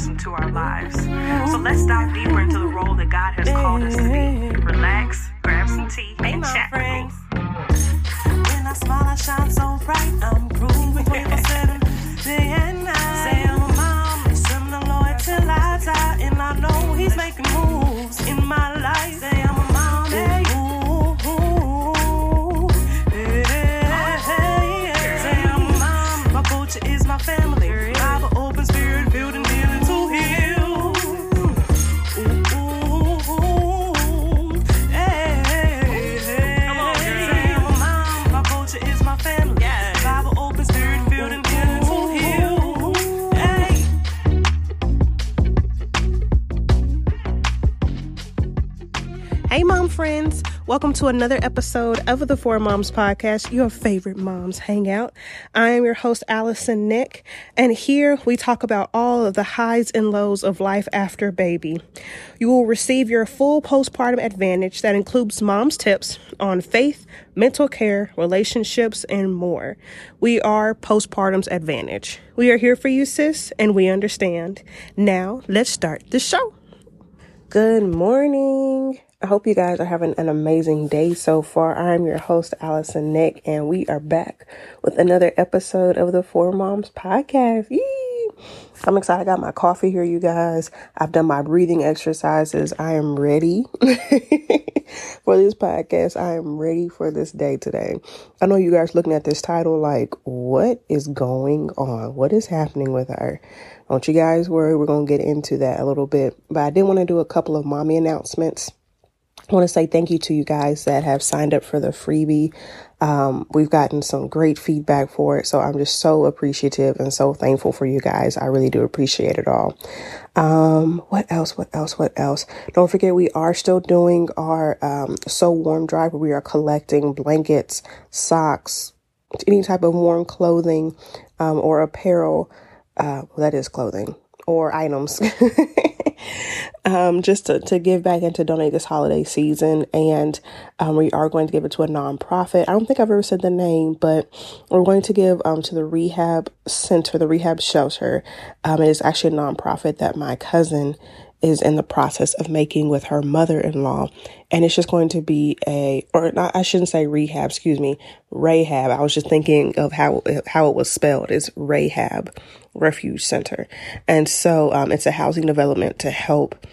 person to our lives. So let's dive deeper into the role that God has called us to be. Relax, grab some tea, and chat. Friends. When I smile, I shine so bright. I'm grooving 24 7. friends. Welcome to another episode of the Four Moms Podcast, your favorite moms hangout. I am your host, Allison Nick, and here we talk about all of the highs and lows of life after baby. You will receive your full postpartum advantage that includes mom's tips on faith, mental care, relationships, and more. We are Postpartum's Advantage. We are here for you, sis, and we understand. Now, let's start the show. Good morning. I hope you guys are having an amazing day so far. I am your host, Allison Nick, and we are back with another episode of the Four Moms Podcast. Yee! I'm excited. I got my coffee here, you guys. I've done my breathing exercises. I am ready for this podcast. I am ready for this day today. I know you guys looking at this title like, what is going on? What is happening with her? Don't you guys worry. We're going to get into that a little bit. But I did want to do a couple of mommy announcements. I want to say thank you to you guys that have signed up for the freebie. Um, we've gotten some great feedback for it. So I'm just so appreciative and so thankful for you guys. I really do appreciate it all. Um, what else? What else? What else? Don't forget, we are still doing our um, So Warm Drive where we are collecting blankets, socks, any type of warm clothing um, or apparel. Uh, well, that is clothing or items. um, just to, to give back and to donate this holiday season. And um, we are going to give it to a nonprofit. I don't think I've ever said the name, but we're going to give um, to the rehab center, the rehab shelter. Um, it is actually a nonprofit that my cousin is in the process of making with her mother-in-law and it's just going to be a or not I shouldn't say rehab excuse me Rahab I was just thinking of how how it was spelled it's Rahab Refuge Center and so um, it's a housing development to help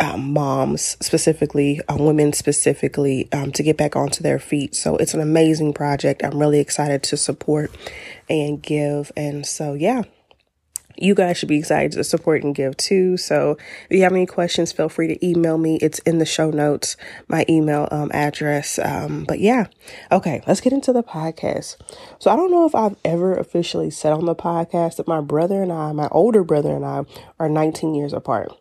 um, moms specifically, uh, women specifically, um, to get back onto their feet. So it's an amazing project. I'm really excited to support and give. And so, yeah, you guys should be excited to support and give too. So if you have any questions, feel free to email me. It's in the show notes, my email um, address. Um, but yeah, okay, let's get into the podcast. So I don't know if I've ever officially said on the podcast that my brother and I, my older brother and I, are 19 years apart.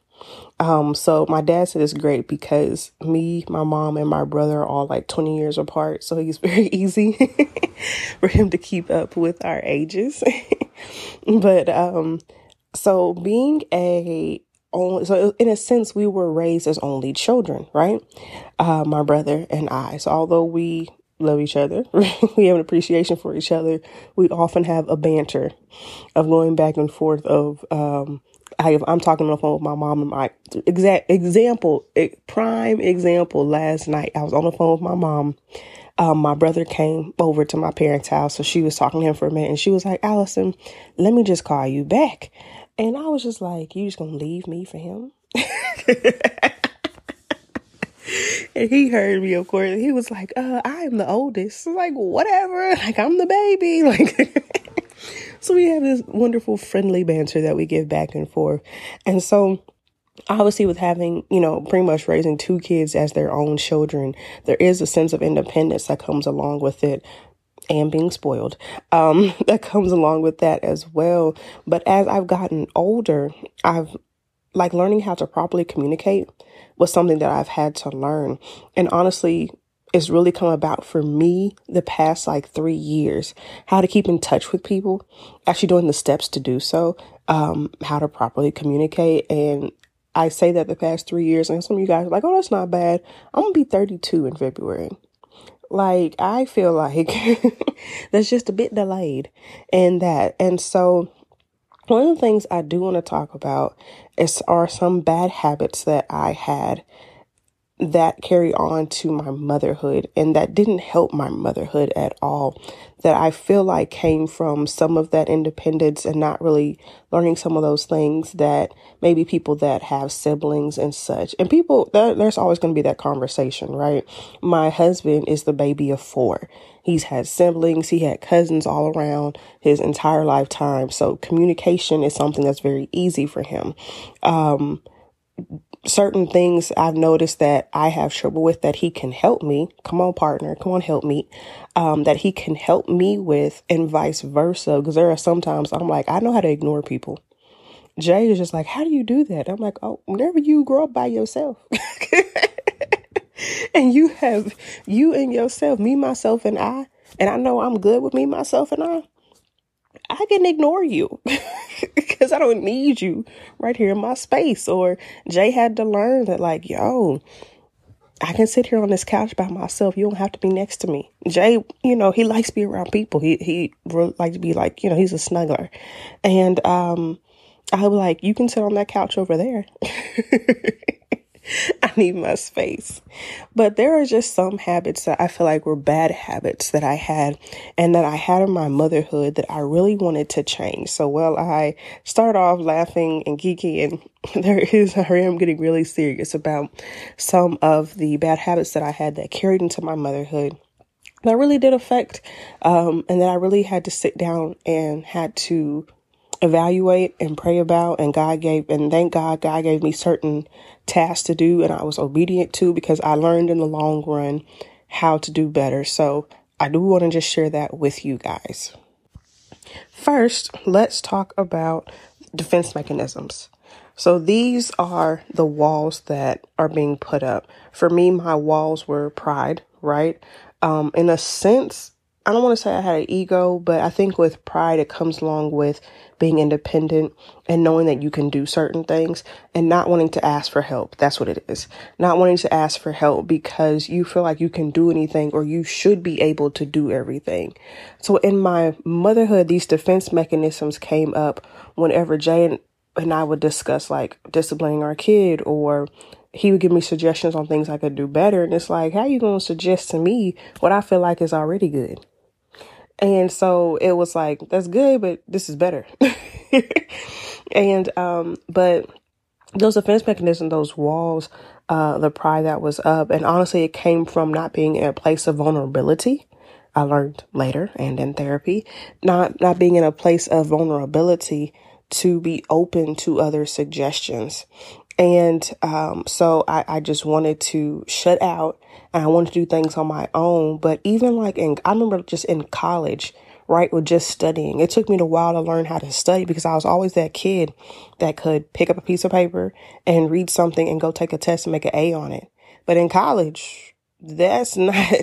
Um, so my dad said it's great because me, my mom, and my brother are all like 20 years apart. So he's very easy for him to keep up with our ages. but um, so being a only, so in a sense, we were raised as only children, right? Uh, my brother and I. So although we love each other, we have an appreciation for each other, we often have a banter of going back and forth of um I, I'm talking on the phone with my mom and my exact example, prime example. Last night, I was on the phone with my mom. Um, my brother came over to my parents' house, so she was talking to him for a minute, and she was like, "Allison, let me just call you back." And I was just like, "You just gonna leave me for him?" and he heard me, of course. He was like, "Uh, I am the oldest." Like, whatever. Like, I'm the baby. Like. So we have this wonderful friendly banter that we give back and forth. And so obviously with having, you know, pretty much raising two kids as their own children, there is a sense of independence that comes along with it and being spoiled um, that comes along with that as well. But as I've gotten older, I've like learning how to properly communicate was something that I've had to learn. And honestly, it's really come about for me the past like three years how to keep in touch with people actually doing the steps to do so um how to properly communicate. And i say that the past three years and some of you guys are like oh that's not bad. I'm gonna be 32 in february. Like i feel like that's just a bit delayed in that. And so one of the things I do want to talk about is are some bad habits that I had that carry on to my motherhood and that didn't help my motherhood at all that I feel like came from some of that independence and not really learning some of those things that maybe people that have siblings and such. And people there's always going to be that conversation right? My husband is the baby of four. He's had siblings he had cousins all around his entire lifetime so communication is something that's very easy for him. Um, certain things I've noticed that I have trouble with that he can help me. Come on, partner. Come on, help me. Um, that he can help me with and vice versa. Because there are sometimes I'm like, I know how to ignore people. Jay is just like, how do you do that? I'm like, oh, whenever you grow up by yourself. and you have you and yourself, me, myself, and I, and I know I'm good with me, myself, and I. I can ignore you because I don't need you right here in my space. Or Jay had to learn that, like, yo, I can sit here on this couch by myself. You don't have to be next to me. Jay, you know, he likes to be around people. He he really like to be like, you know, he's a snuggler. And um I was like, you can sit on that couch over there. I need my space. But there are just some habits that I feel like were bad habits that I had and that I had in my motherhood that I really wanted to change. So while I start off laughing and geeky and there is, I am getting really serious about some of the bad habits that I had that carried into my motherhood that really did affect um, and that I really had to sit down and had to evaluate and pray about and God gave and thank God God gave me certain tasks to do and I was obedient to because I learned in the long run how to do better. So I do want to just share that with you guys. First, let's talk about defense mechanisms. So these are the walls that are being put up. For me, my walls were pride, right? Um, in a sense, I don't want to say I had an ego, but I think with pride, it comes along with being independent and knowing that you can do certain things and not wanting to ask for help. That's what it is. Not wanting to ask for help because you feel like you can do anything or you should be able to do everything. So in my motherhood, these defense mechanisms came up whenever Jay and, and I would discuss like disciplining our kid or he would give me suggestions on things I could do better. And it's like, how are you going to suggest to me what I feel like is already good? And so it was like, that's good, but this is better. and, um, but those defense mechanisms, those walls, uh, the pride that was up, and honestly, it came from not being in a place of vulnerability. I learned later and in therapy, not, not being in a place of vulnerability to be open to other suggestions. And um, so I, I just wanted to shut out and I wanted to do things on my own. But even like in, I remember just in college, right, with just studying, it took me a while to learn how to study because I was always that kid that could pick up a piece of paper and read something and go take a test and make an A on it. But in college, that's not,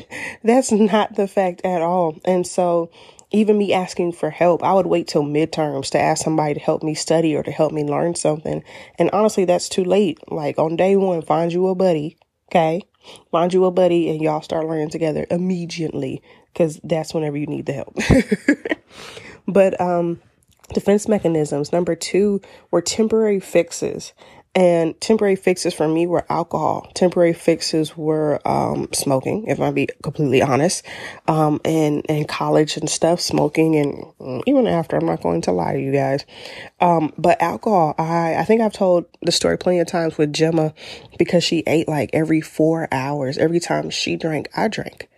that's not the fact at all. And so even me asking for help, I would wait till midterms to ask somebody to help me study or to help me learn something. And honestly, that's too late. Like on day one, find you a buddy, okay? Find you a buddy and y'all start learning together immediately because that's whenever you need the help. but, um, defense mechanisms. Number two were temporary fixes. And temporary fixes for me were alcohol. Temporary fixes were um, smoking, if I be completely honest. Um, and in college and stuff, smoking, and mm, even after, I'm not going to lie to you guys. Um, but alcohol, I I think I've told the story plenty of times with Gemma because she ate like every four hours. Every time she drank, I drank.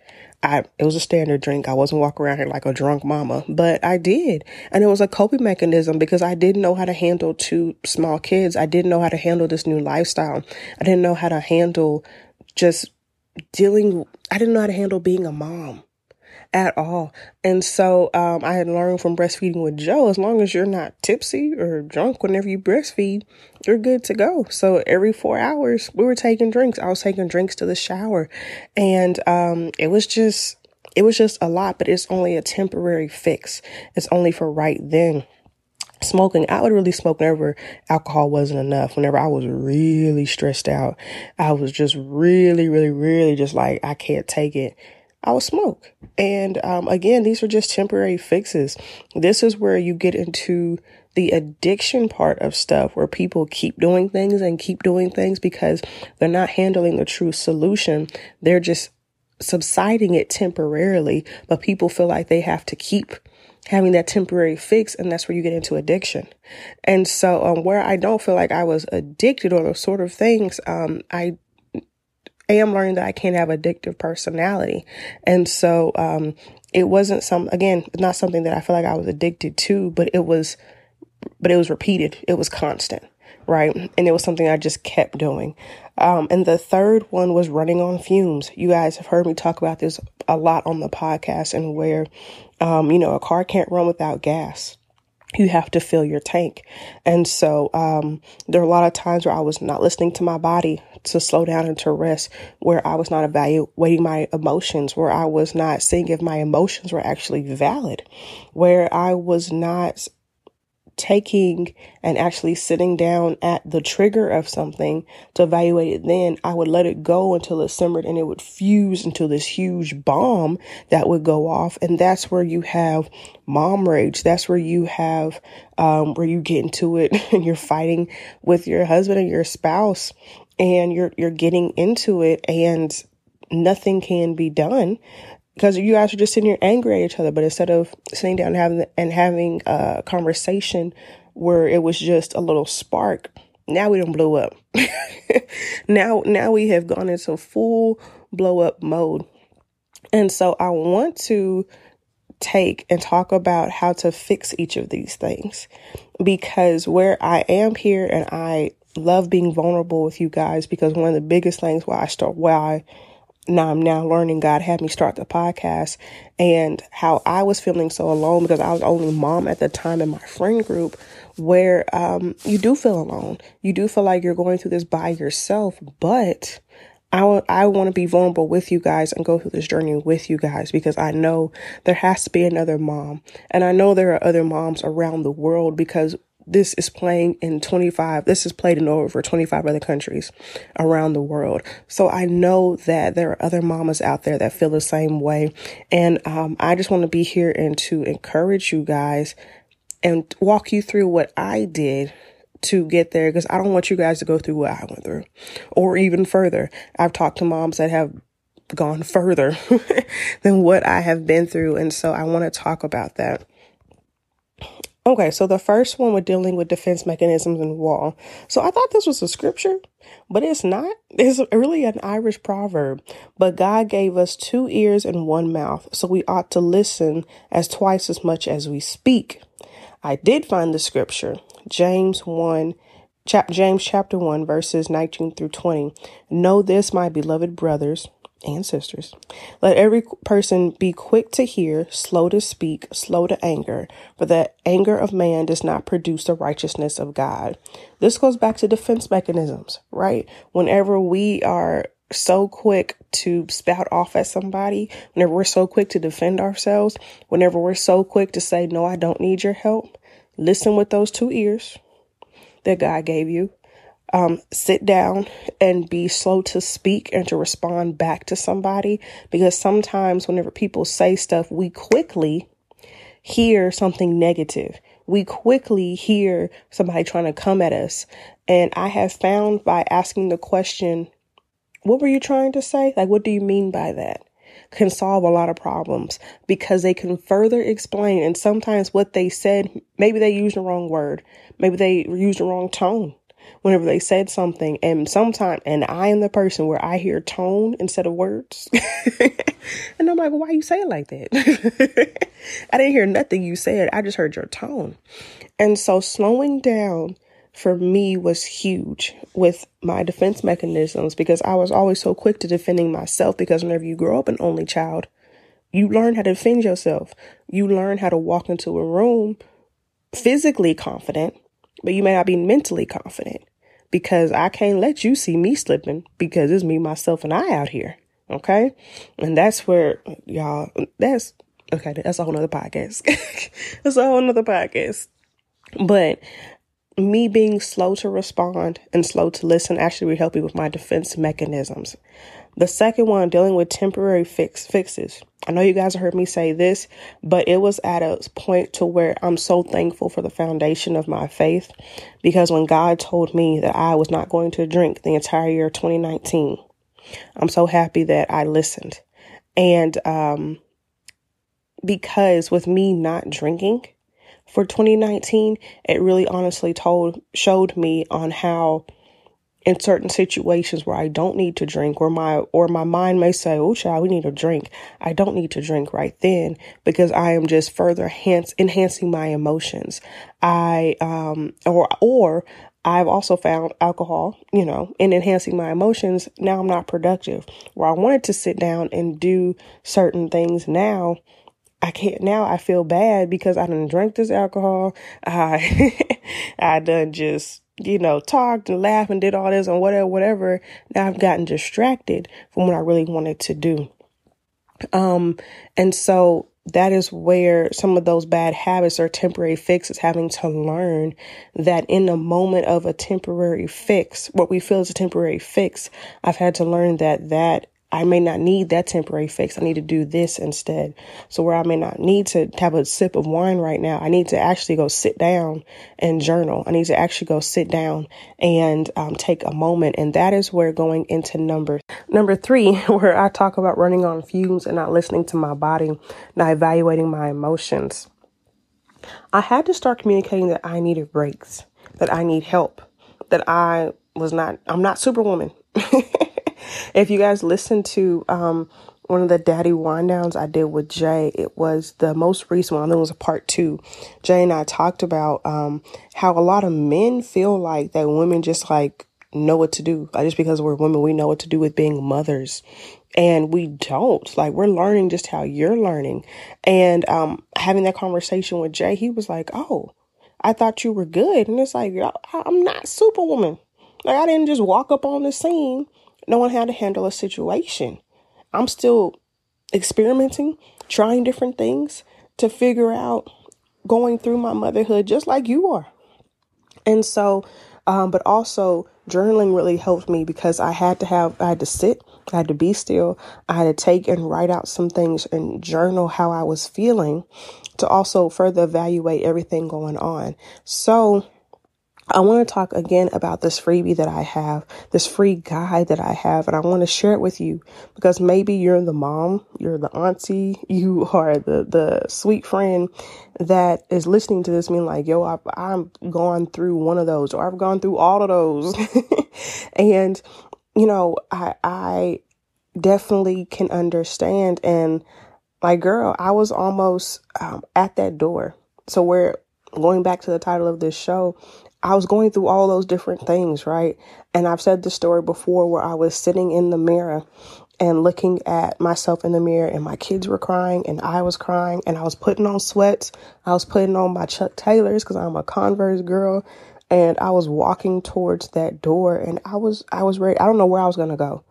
I it was a standard drink. I wasn't walking around here like a drunk mama, but I did. And it was a coping mechanism because I didn't know how to handle two small kids. I didn't know how to handle this new lifestyle. I didn't know how to handle just dealing I didn't know how to handle being a mom at all. And so um, I had learned from breastfeeding with Joe, as long as you're not tipsy or drunk whenever you breastfeed, you're good to go. So every four hours, we were taking drinks. I was taking drinks to the shower. And um, it was just, it was just a lot, but it's only a temporary fix. It's only for right then smoking i would really smoke whenever alcohol wasn't enough whenever i was really stressed out i was just really really really just like i can't take it I would smoke. And um, again, these are just temporary fixes. This is where you get into the addiction part of stuff where people keep doing things and keep doing things because they're not handling the true solution. They're just subsiding it temporarily, but people feel like they have to keep having that temporary fix and that's where you get into addiction and so um, where i don't feel like i was addicted or those sort of things um, i am learning that i can't have addictive personality and so um, it wasn't some again not something that i feel like i was addicted to but it was but it was repeated it was constant right and it was something i just kept doing um, and the third one was running on fumes. You guys have heard me talk about this a lot on the podcast and where, um, you know, a car can't run without gas. You have to fill your tank. And so, um, there are a lot of times where I was not listening to my body to slow down and to rest, where I was not evaluating my emotions, where I was not seeing if my emotions were actually valid, where I was not taking and actually sitting down at the trigger of something to evaluate it then, I would let it go until it simmered and it would fuse into this huge bomb that would go off. And that's where you have mom rage. That's where you have, um, where you get into it and you're fighting with your husband and your spouse and you're, you're getting into it and nothing can be done because you guys are just sitting here angry at each other. But instead of sitting down and having and having a conversation where it was just a little spark, now we don't blow up. now, now we have gone into full blow up mode, and so I want to take and talk about how to fix each of these things because where I am here and I love being vulnerable with you guys because one of the biggest things why I start why now I'm now learning God had me start the podcast and how I was feeling so alone because I was only mom at the time in my friend group where um, you do feel alone. You do feel like you're going through this by yourself, but I, w- I want to be vulnerable with you guys and go through this journey with you guys because I know there has to be another mom. And I know there are other moms around the world because this is playing in 25 this is played in over 25 other countries around the world. So i know that there are other mamas out there that feel the same way. And um, i just want to be here and to encourage you guys and walk you through what i did to get there because i don't want you guys to go through what i went through or even further. I've talked to moms that have gone further than what i have been through and so i want to talk about that Okay, so the first one we're dealing with defense mechanisms and wall. So I thought this was a scripture, but it's not. It's really an Irish proverb. But God gave us two ears and one mouth, so we ought to listen as twice as much as we speak. I did find the scripture, James 1 chap- James chapter 1 verses 19 through 20. Know this, my beloved brothers, and sisters. Let every person be quick to hear, slow to speak, slow to anger, for the anger of man does not produce the righteousness of God. This goes back to defense mechanisms, right? Whenever we are so quick to spout off at somebody, whenever we're so quick to defend ourselves, whenever we're so quick to say, No, I don't need your help, listen with those two ears that God gave you um, sit down and be slow to speak and to respond back to somebody because sometimes whenever people say stuff, we quickly hear something negative. We quickly hear somebody trying to come at us. And I have found by asking the question, what were you trying to say? Like, what do you mean by that? Can solve a lot of problems because they can further explain. And sometimes what they said, maybe they used the wrong word, maybe they used the wrong tone whenever they said something. And sometimes, and I am the person where I hear tone instead of words. and I'm like, well, why you say it like that? I didn't hear nothing you said. I just heard your tone. And so slowing down for me was huge with my defense mechanisms because I was always so quick to defending myself because whenever you grow up an only child, you learn how to defend yourself. You learn how to walk into a room physically confident but you may not be mentally confident because I can't let you see me slipping because it's me, myself, and I out here. Okay. And that's where y'all, that's okay. That's a whole nother podcast. that's a whole nother podcast. But me being slow to respond and slow to listen actually would help me with my defense mechanisms. The second one, dealing with temporary fix fixes. I know you guys heard me say this, but it was at a point to where I'm so thankful for the foundation of my faith because when God told me that I was not going to drink the entire year of 2019, I'm so happy that I listened. And um, because with me not drinking for 2019, it really honestly told showed me on how in certain situations where I don't need to drink or my or my mind may say, Oh child, we need a drink. I don't need to drink right then because I am just further enhancing my emotions. I um or or I've also found alcohol, you know, in enhancing my emotions. Now I'm not productive. Where I wanted to sit down and do certain things now, I can't now I feel bad because I didn't drink this alcohol. I I done just you know, talked and laughed and did all this and whatever, whatever. Now I've gotten distracted from what I really wanted to do. Um, and so that is where some of those bad habits or temporary fixes having to learn that in the moment of a temporary fix, what we feel is a temporary fix, I've had to learn that that I may not need that temporary fix. I need to do this instead. So where I may not need to have a sip of wine right now, I need to actually go sit down and journal. I need to actually go sit down and um, take a moment. And that is where going into number number three, where I talk about running on fumes and not listening to my body, not evaluating my emotions. I had to start communicating that I needed breaks, that I need help, that I was not, I'm not superwoman. if you guys listen to um, one of the daddy wind downs I did with Jay, it was the most recent one. It was a part two. Jay and I talked about um, how a lot of men feel like that women just like know what to do. Just because we're women, we know what to do with being mothers. And we don't. Like we're learning just how you're learning. And um, having that conversation with Jay, he was like, Oh, I thought you were good. And it's like, I'm not superwoman. Like I didn't just walk up on the scene knowing how to handle a situation. I'm still experimenting, trying different things to figure out going through my motherhood just like you are. And so, um, but also journaling really helped me because I had to have, I had to sit, I had to be still, I had to take and write out some things and journal how I was feeling to also further evaluate everything going on. So, I want to talk again about this freebie that I have, this free guide that I have, and I want to share it with you because maybe you're the mom, you're the auntie, you are the the sweet friend that is listening to this, being like, "Yo, I, I'm gone through one of those, or I've gone through all of those," and you know, I I definitely can understand and like, girl, I was almost um, at that door. So we're going back to the title of this show, I was going through all those different things, right? And I've said the story before where I was sitting in the mirror and looking at myself in the mirror and my kids were crying and I was crying and I was putting on sweats. I was putting on my Chuck Taylors because I'm a Converse girl and I was walking towards that door and I was I was ready. I don't know where I was going to go,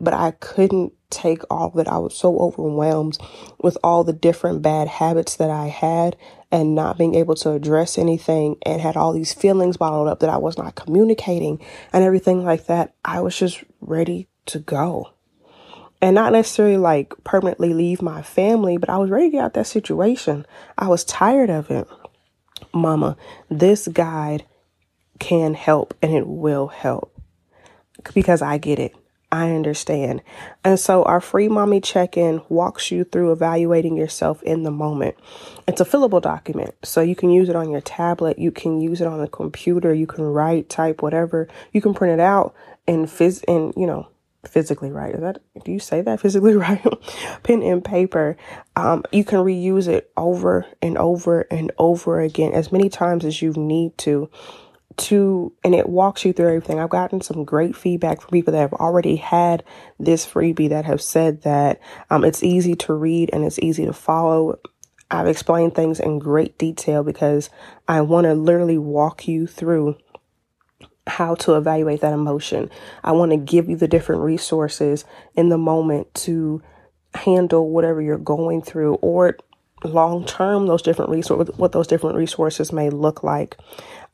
but I couldn't take all it. I was so overwhelmed with all the different bad habits that I had and not being able to address anything and had all these feelings bottled up that I was not communicating and everything like that, I was just ready to go. And not necessarily like permanently leave my family, but I was ready to get out that situation. I was tired of it. Mama, this guide can help and it will help because I get it. I understand. And so our free mommy check in walks you through evaluating yourself in the moment. It's a fillable document. So you can use it on your tablet, you can use it on a computer, you can write, type, whatever. You can print it out and phys and you know, physically write. Is that do you say that physically write? Pen and paper. Um, you can reuse it over and over and over again as many times as you need to to and it walks you through everything. I've gotten some great feedback from people that have already had this freebie that have said that um, it's easy to read and it's easy to follow. I've explained things in great detail because I want to literally walk you through how to evaluate that emotion. I want to give you the different resources in the moment to handle whatever you're going through or long term those different resources what those different resources may look like.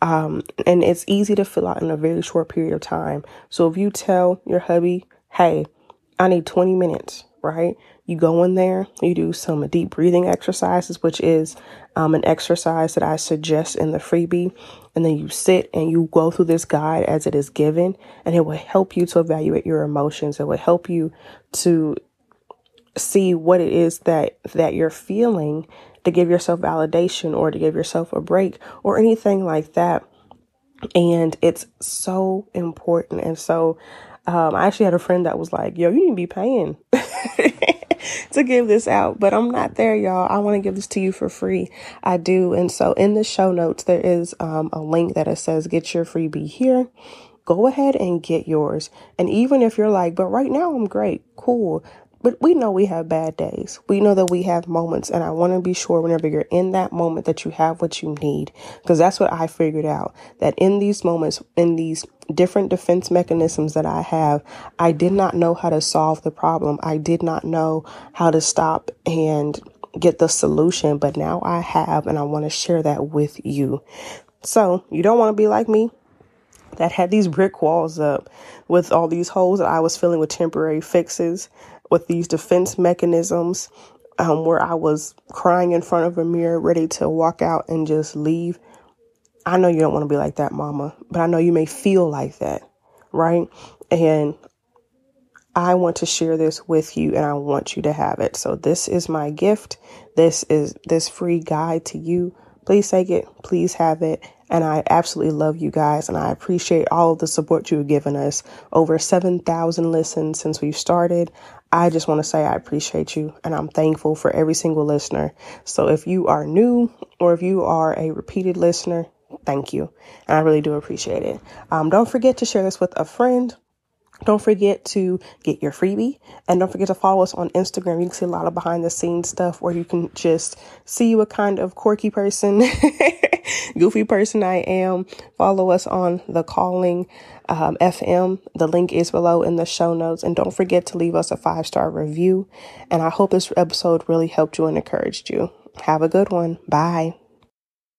Um, and it's easy to fill out in a very short period of time. So if you tell your hubby hey i need 20 minutes right you go in there you do some deep breathing exercises which is um, an exercise that i suggest in the freebie. And then you sit and you go through this guide as it is given and it will help you to evaluate your emotions. It will help you to see what it is that that you're feeling to give yourself validation or to give yourself a break or anything like that. And it's so important. And so um, i actually had a friend that was like yo you need to be paying to give this out. But i'm not there y'all. I want to give this to you for free. I do. And so in the show notes there is um, a link that it says get your freebie here. Go ahead and get yours. And even if you're like, but right now I'm great, cool, but we know we have bad days. We know that we have moments. And I want to be sure whenever you're in that moment that you have what you need. Because that's what I figured out that in these moments, in these different defense mechanisms that I have, I did not know how to solve the problem. I did not know how to stop and get the solution. But now I have, and I want to share that with you. So you don't want to be like me that had these brick walls up with all these holes that I was filling with temporary fixes with these defense mechanisms um, where I was crying in front of a mirror, ready to walk out and just leave. I know you don't want to be like that, mama, but I know you may feel like that, right? And I want to share this with you and I want you to have it. So this is my gift. This is this free guide to you. Please take it. Please have it. And I absolutely love you guys and I appreciate all of the support you have given us. Over 7,000 listens since we've started. I just want to say I appreciate you and I'm thankful for every single listener. So if you are new or if you are a repeated listener, thank you. And I really do appreciate it. Um, don't forget to share this with a friend. Don't forget to get your freebie and don't forget to follow us on Instagram. You can see a lot of behind the scenes stuff where you can just see what kind of quirky person, goofy person I am. Follow us on the calling um, FM. The link is below in the show notes. And don't forget to leave us a five star review. And I hope this episode really helped you and encouraged you. Have a good one. Bye.